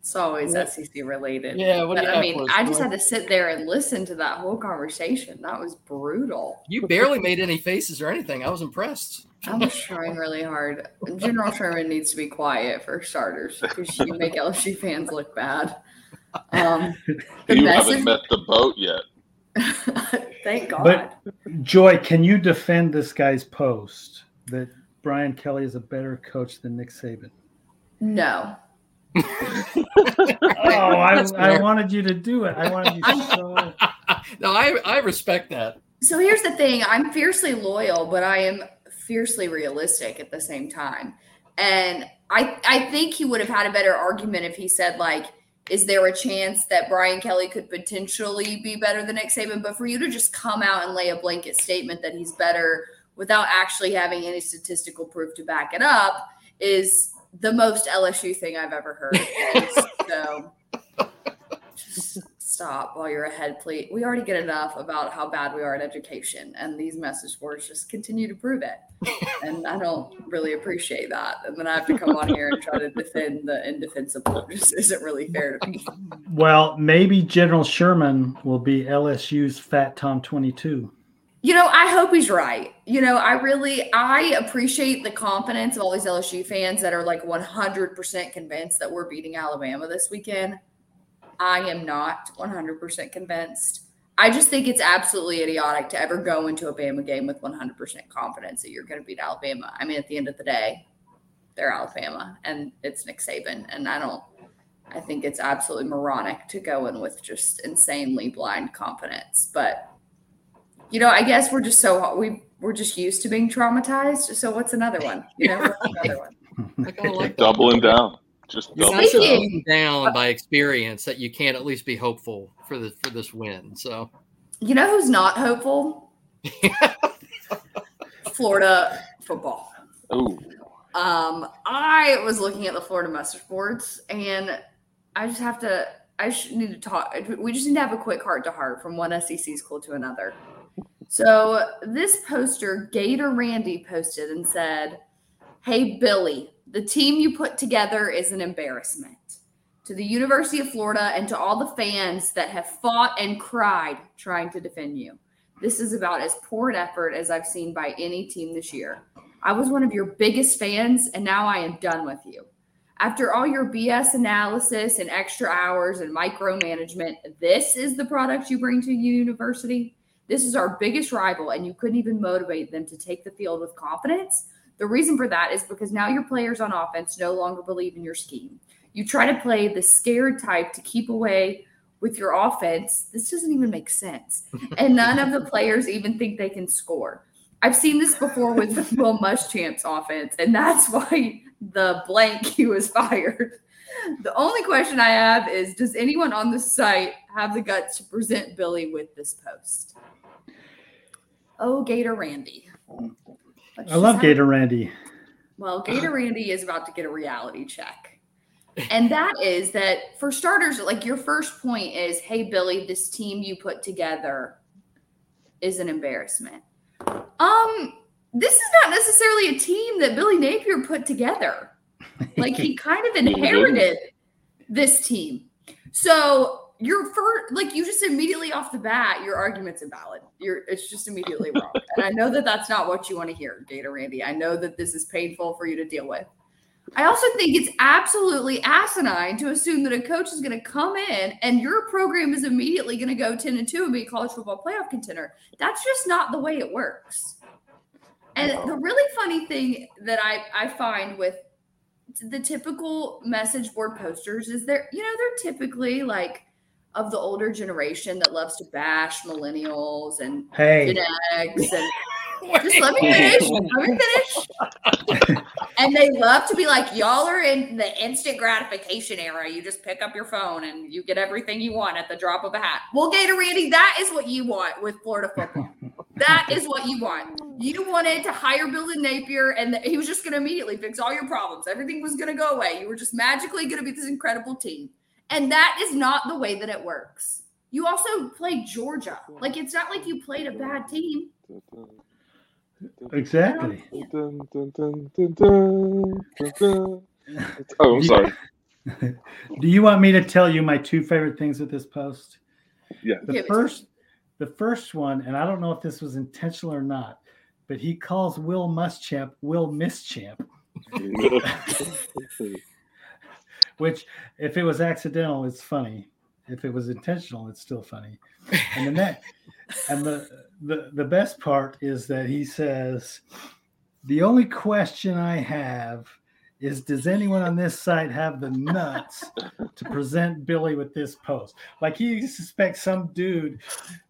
Speaker 5: It's always
Speaker 2: What-
Speaker 5: SEC related.
Speaker 2: Yeah, what
Speaker 5: But I mean, I just had to sit there and listen to that whole conversation. That was brutal.
Speaker 2: You barely made any faces or anything. I was impressed.
Speaker 5: I was trying really hard. General Sherman needs to be quiet for starters because you make LSU fans look bad. Um,
Speaker 3: you
Speaker 5: message,
Speaker 3: haven't met the boat yet.
Speaker 5: thank God.
Speaker 4: But- Joy, can you defend this guy's post that Brian Kelly is a better coach than Nick Saban?
Speaker 5: no,
Speaker 4: Oh, I, I wanted you to do it. I wanted you to show.
Speaker 2: no, I I respect that.
Speaker 5: So here's the thing I'm fiercely loyal, but I am fiercely realistic at the same time. And I I think he would have had a better argument if he said like is there a chance that Brian Kelly could potentially be better than Nick Saban? But for you to just come out and lay a blanket statement that he's better without actually having any statistical proof to back it up is the most LSU thing I've ever heard. So just stop while you're ahead, please. We already get enough about how bad we are at education, and these message boards just continue to prove it. And I don't really appreciate that. And then I have to come on here and try to defend the indefensible. It just isn't really fair to me.
Speaker 4: Well, maybe General Sherman will be LSU's Fat Tom 22.
Speaker 5: You know, I hope he's right. You know, I really I appreciate the confidence of all these LSU fans that are like 100% convinced that we're beating Alabama this weekend. I am not 100% convinced. I just think it's absolutely idiotic to ever go into a Bama game with 100% confidence that you're going to beat Alabama. I mean, at the end of the day, they're Alabama and it's Nick Saban. And I don't, I think it's absolutely moronic to go in with just insanely blind confidence. But, you know, I guess we're just so, we, we're just used to being traumatized. So what's another one? You know, what's another one?
Speaker 2: I kind of like.
Speaker 3: Doubling down. Just
Speaker 2: You're
Speaker 3: double
Speaker 2: not so
Speaker 5: Speaking-
Speaker 3: down.
Speaker 2: by experience that you can't at least be hopeful for this for this win. So
Speaker 5: You know who's not hopeful? Florida football.
Speaker 3: Ooh.
Speaker 5: Um, I was looking at the Florida message boards, and I just have to. I just need to talk. We just need to have a quick heart to heart from one SEC school to another. So this poster, Gator Randy posted and said, "Hey Billy, the team you put together is an embarrassment to the University of Florida and to all the fans that have fought and cried trying to defend you. This is about as poor an effort as I've seen by any team this year." I was one of your biggest fans, and now I am done with you. After all your BS analysis and extra hours and micromanagement, this is the product you bring to university. This is our biggest rival, and you couldn't even motivate them to take the field with confidence. The reason for that is because now your players on offense no longer believe in your scheme. You try to play the scared type to keep away with your offense. This doesn't even make sense. And none of the players even think they can score. I've seen this before with Will Muschamp's offense, and that's why the blank he was fired. The only question I have is Does anyone on the site have the guts to present Billy with this post? Oh, Gator Randy.
Speaker 4: I love Gator Randy.
Speaker 5: well, Gator Randy is about to get a reality check. And that is that for starters, like your first point is, hey, Billy, this team you put together is an embarrassment. Um, this is not necessarily a team that Billy Napier put together. Like he kind of inherited this team. So your first, like you just immediately off the bat, your argument's invalid. You're, it's just immediately wrong. and I know that that's not what you want to hear, Gator Randy. I know that this is painful for you to deal with. I also think it's absolutely asinine to assume that a coach is going to come in and your program is immediately going to go 10 and 2 and be a college football playoff contender. That's just not the way it works. And uh-huh. the really funny thing that I, I find with the typical message board posters is they're, you know, they're typically like of the older generation that loves to bash millennials and
Speaker 4: Hey,
Speaker 5: Gen X and just let me finish. Let me finish. and they love to be like, y'all are in the instant gratification era. You just pick up your phone and you get everything you want at the drop of a hat. Well, Gator Randy, that is what you want with Florida football. That is what you want. You wanted to hire Billy Napier, and he was just going to immediately fix all your problems. Everything was going to go away. You were just magically going to be this incredible team. And that is not the way that it works. You also played Georgia. Like, it's not like you played a bad team.
Speaker 4: exactly.
Speaker 3: Oh, I'm sorry.
Speaker 4: Do you want me to tell you my two favorite things with this post?
Speaker 3: Yeah.
Speaker 4: The
Speaker 5: Give
Speaker 4: first, the first one, and I don't know if this was intentional or not, but he calls Will Muschamp Will Mischamp, which if it was accidental, it's funny. If it was intentional, it's still funny. And the next, and the, the the best part is that he says, "The only question I have is, does anyone on this site have the nuts to present Billy with this post? Like he suspects some dude,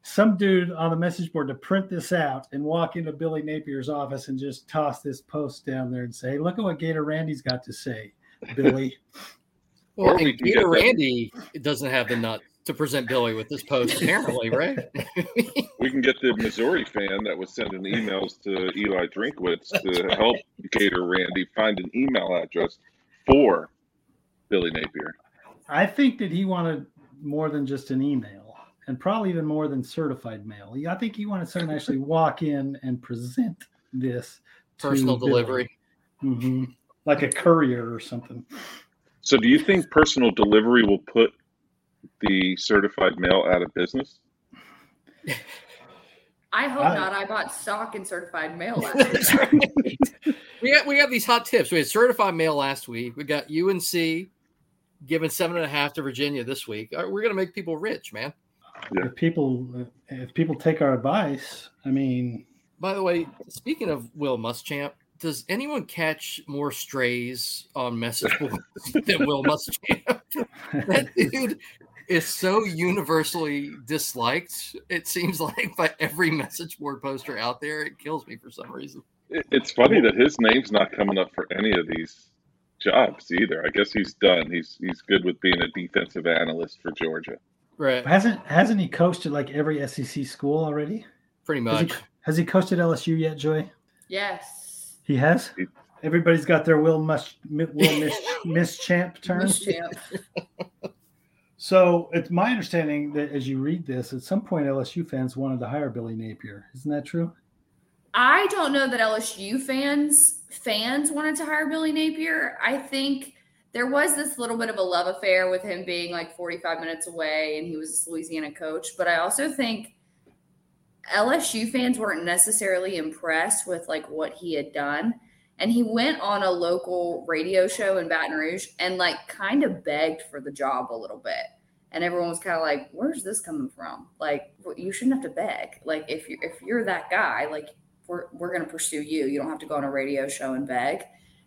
Speaker 4: some dude on the message board to print this out and walk into Billy Napier's office and just toss this post down there and say, "Look at what Gator Randy's got to say, Billy."
Speaker 2: Well,
Speaker 3: Or we
Speaker 2: and
Speaker 3: can
Speaker 2: Gator
Speaker 3: get that-
Speaker 2: Randy doesn't have the nut to present Billy with this post, apparently, right?
Speaker 3: We can get the Missouri fan that was sending emails to Eli Drinkwitz to help Gator Randy find an email address for Billy Napier.
Speaker 4: I think that he wanted more than just an email, and probably even more than certified mail. I think he wanted someone to actually walk in and present this to
Speaker 2: Personal
Speaker 4: Billy.
Speaker 2: delivery.
Speaker 4: Mhm. like a courier or something.
Speaker 3: So, do you think personal delivery will put the certified mail out of business?
Speaker 5: I hope
Speaker 4: I-
Speaker 5: not. I bought stock in certified mail last week.
Speaker 2: we got we got these hot tips. We had certified mail last week. We got UNC giving seven and a half to Virginia this week. Uh, We're gonna make people rich, man.
Speaker 3: Yeah.
Speaker 4: If people if people take our advice, I mean,
Speaker 2: By the way, speaking of Will Muschamp, does anyone catch more strays on message boards than Will Muschamp? that dude is so universally disliked. It seems like by every message board poster out there, it kills me for some reason.
Speaker 3: It's funny that his name's not coming up for any of these jobs either. I guess he's done. He's he's good with being a defensive analyst for Georgia.
Speaker 2: Right.
Speaker 4: Hasn't hasn't he coached at like every SEC school already?
Speaker 2: Pretty
Speaker 4: Has
Speaker 2: much.
Speaker 4: he, has he coached at LSU yet, Joy?
Speaker 5: Yes.
Speaker 4: He has. Everybody's got their Will Mus Will Miss, Miss Champ turn.
Speaker 5: Muschamp.
Speaker 4: So it's my understanding that as you read this, at some point LSU fans wanted to hire Billy Napier. Isn't that true?
Speaker 5: I don't know that LSU fans fans wanted to hire Billy Napier. I think there was this little bit of a love affair with him being like 45 minutes away and he was this Louisiana coach, but I also think LSU fans weren't necessarily impressed with like what he had done. And he went on a local radio show in Baton Rouge and like kind of begged for the job a little bit. And everyone was kind of like, "Where's this coming from? Like, you shouldn't have to beg. Like, if you if you're that guy, like, we're we're gonna pursue you. You don't have to go on a radio show and beg."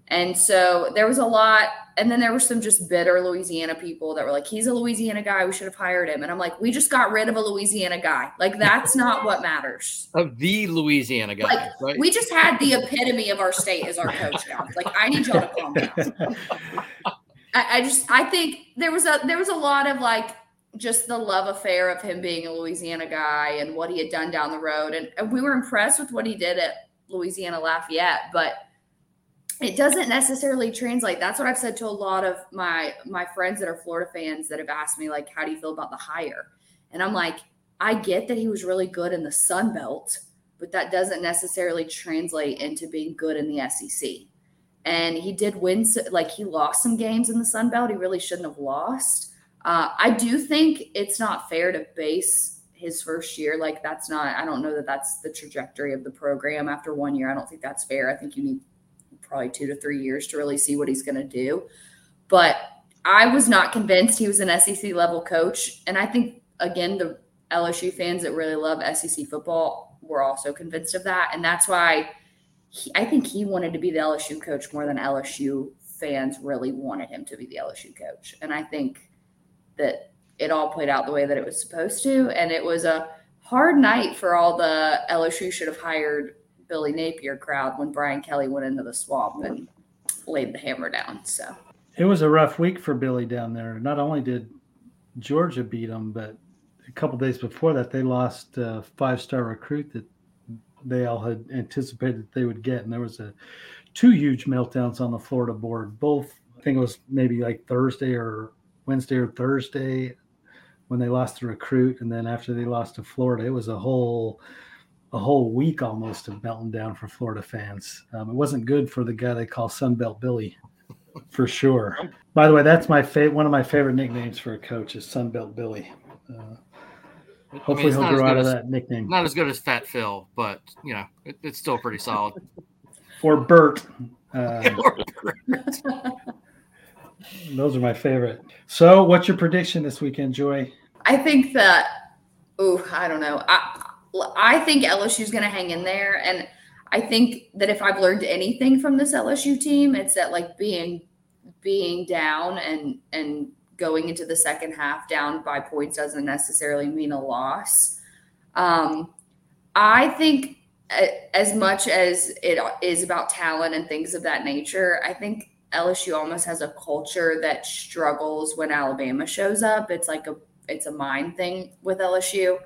Speaker 5: And so there was a lot, and then there were some just bitter Louisiana people that were like, "He's a Louisiana guy. We should have hired him." And I'm like, "We just got rid of a Louisiana guy. Like, that's not what matters."
Speaker 2: Of the Louisiana guy,
Speaker 5: Like,
Speaker 2: right?
Speaker 5: We just had the epitome of our state as our coach now. Like, I need y'all to calm down. I, I just I think there was a there was a lot of like just the love affair of him being a Louisiana guy and what he had done down the road, and, and we were impressed with what he did at Louisiana Lafayette, but it doesn't necessarily translate. That's what I've said to a lot of my my friends that are Florida fans that have asked me like, how do you feel about the hire? And I'm like, I get that he was really good in the Sun Belt, but that doesn't necessarily translate into being good in the SEC and he did win like he lost some games in the sun belt. He really shouldn't have lost. Uh, i do think it's not fair to base his first year like that's not i don't know that that's the trajectory of the program after one year. I don't think that's fair. I think you need probably two to three years to really see what he's going to do but i was not convinced he was an sec level coach and i think again the lsu fans that really love sec football were also convinced of that and that's why he, I think he wanted to be the LSU coach more than LSU fans really wanted him to be the LSU coach. And I think that it all played out the way that it was supposed to. And it was a hard night for all the LSU should have hired Billy Napier crowd when Brian Kelly went into the swamp and laid the hammer down. So
Speaker 4: It was a rough week for Billy down there. Not only did Georgia beat them, but a couple days before that, they lost a five-star recruit that they all had anticipated they would get, and there was a two huge meltdowns on the Florida board. Both, I think it was maybe like Thursday or Wednesday or Thursday when they lost the recruit, and then after they lost to Florida, it was a whole a whole week almost of melting down for Florida fans. Um, it wasn't good for the guy they call Sunbelt Billy, for sure. By the way, that's my favorite. One of my favorite nicknames for a coach is Sunbelt Billy. Uh,
Speaker 2: I mean,
Speaker 4: hopefully, he'll
Speaker 2: not as
Speaker 4: grow out
Speaker 2: good
Speaker 4: of
Speaker 2: as-
Speaker 4: that nickname.
Speaker 2: Not as good as Fat Phil, but you know, it, it's still pretty solid.
Speaker 4: Or Bert. Uh, those are my favorite. So, what's your prediction this weekend, Joy?
Speaker 5: I think that, oh, I don't know. I, I think LSU's going to hang in there. And I think that if I've learned anything from this LSU team, it's that like being being down and and going into the second half down by points doesn't necessarily mean a loss. Um, I think as much as it is about talent and things of that nature, I think LSU almost has a culture that struggles when Alabama shows up. It's like a it's a mind thing with LSU,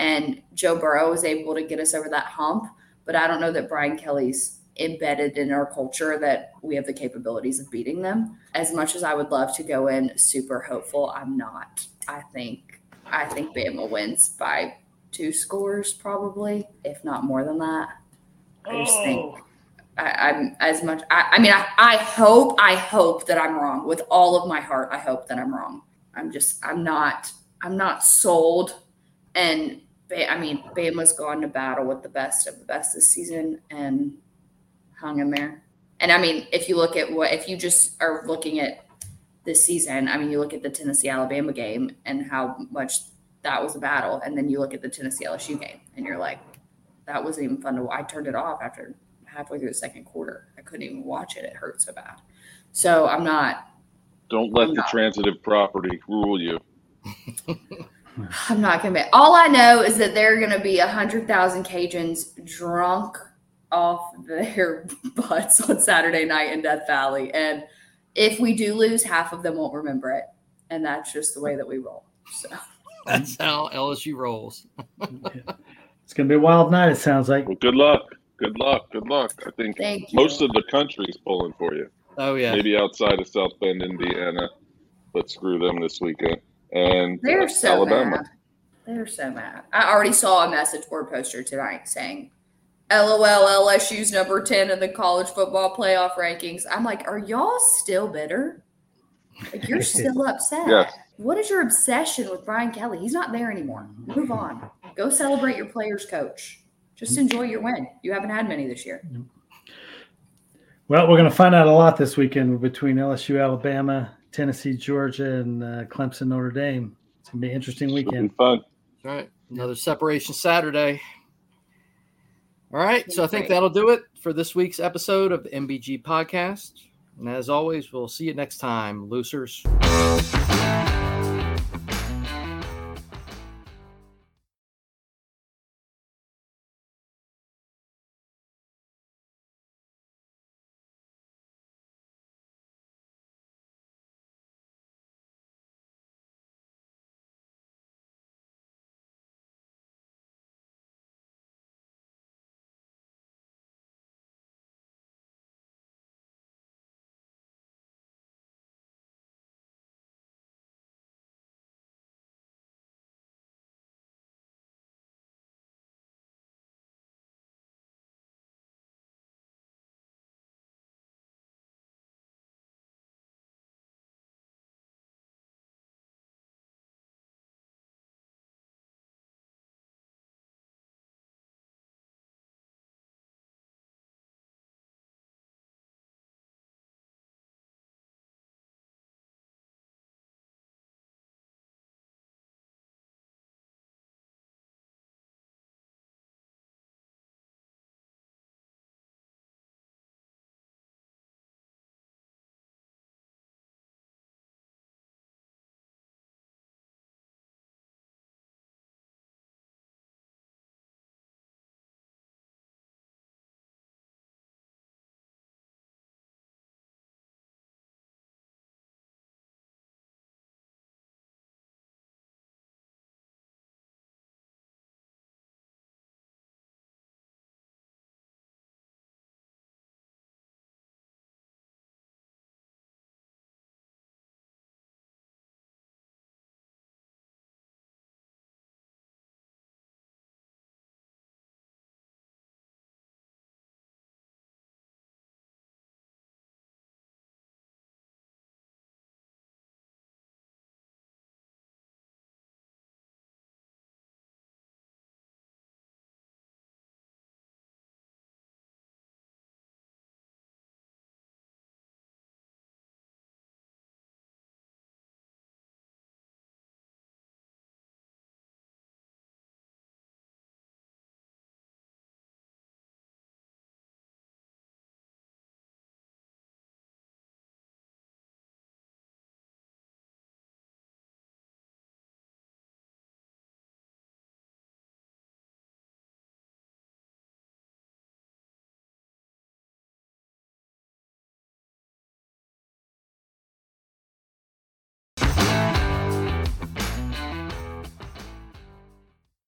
Speaker 5: and Joe Burrow was able to get us over that hump. But I don't know that Brian Kelly's embedded in our culture that we have the capabilities of beating them. As much as I would love to go in super hopeful, I'm not. I think I think Bama wins by two scores probably, if not more than that. I just think oh. I, I'm as much. I, I mean, I, I hope, I hope that I'm wrong with all of my heart. I hope that I'm wrong. I'm just, I'm not, I'm not sold. And I mean, Bama's gone to battle with the best of the best this season and hung in there. And I mean, if you look at what, if you just are looking at this season, I mean, you look at the Tennessee Alabama game and how much that was a battle, and then you look at the Tennessee LSU game, and you're like, that wasn't even fun to. watch. I turned it off after halfway through the second quarter. I couldn't even watch it. It hurt so bad. So I'm not.
Speaker 3: Don't let
Speaker 5: I'm
Speaker 3: the
Speaker 5: not.
Speaker 3: transitive property rule you.
Speaker 5: I'm not gonna. Be, all I know is that there are gonna be a hundred thousand Cajuns drunk off their butts on Saturday night in Death Valley, and if we do lose, half of them won't remember it, and that's just the way that we roll. So
Speaker 2: That's how LSU rolls.
Speaker 4: It's gonna be a wild night. It sounds like.
Speaker 3: Well, good luck. Good luck. Good luck. I think
Speaker 5: thank you.
Speaker 3: most of the country is pulling for you.
Speaker 2: Oh yeah.
Speaker 3: Maybe outside of South Bend, Indiana, but screw them this weekend. And
Speaker 5: They're so
Speaker 3: Alabama.
Speaker 5: mad. They're so mad. I already saw a message board poster tonight saying, "LOL, LSU's number ten in the college football playoff rankings." I'm like, are y'all still bitter? Like you're still upset.
Speaker 3: Yes.
Speaker 5: What is your obsession with Brian Kelly? He's not there anymore. Move on. Go celebrate your players, coach. Just mm-hmm. enjoy your win. You haven't had many this year.
Speaker 4: Well, we're going to find out a lot this weekend between LSU, Alabama, Tennessee, Georgia, and uh, Clemson, Notre Dame. It's going to be an interesting
Speaker 3: It'll be
Speaker 4: weekend.
Speaker 3: fun.
Speaker 2: All right. Another separation Saturday. All right. So I think that'll do it for this week's episode of the MBG podcast. And as always, we'll see you next time, losers.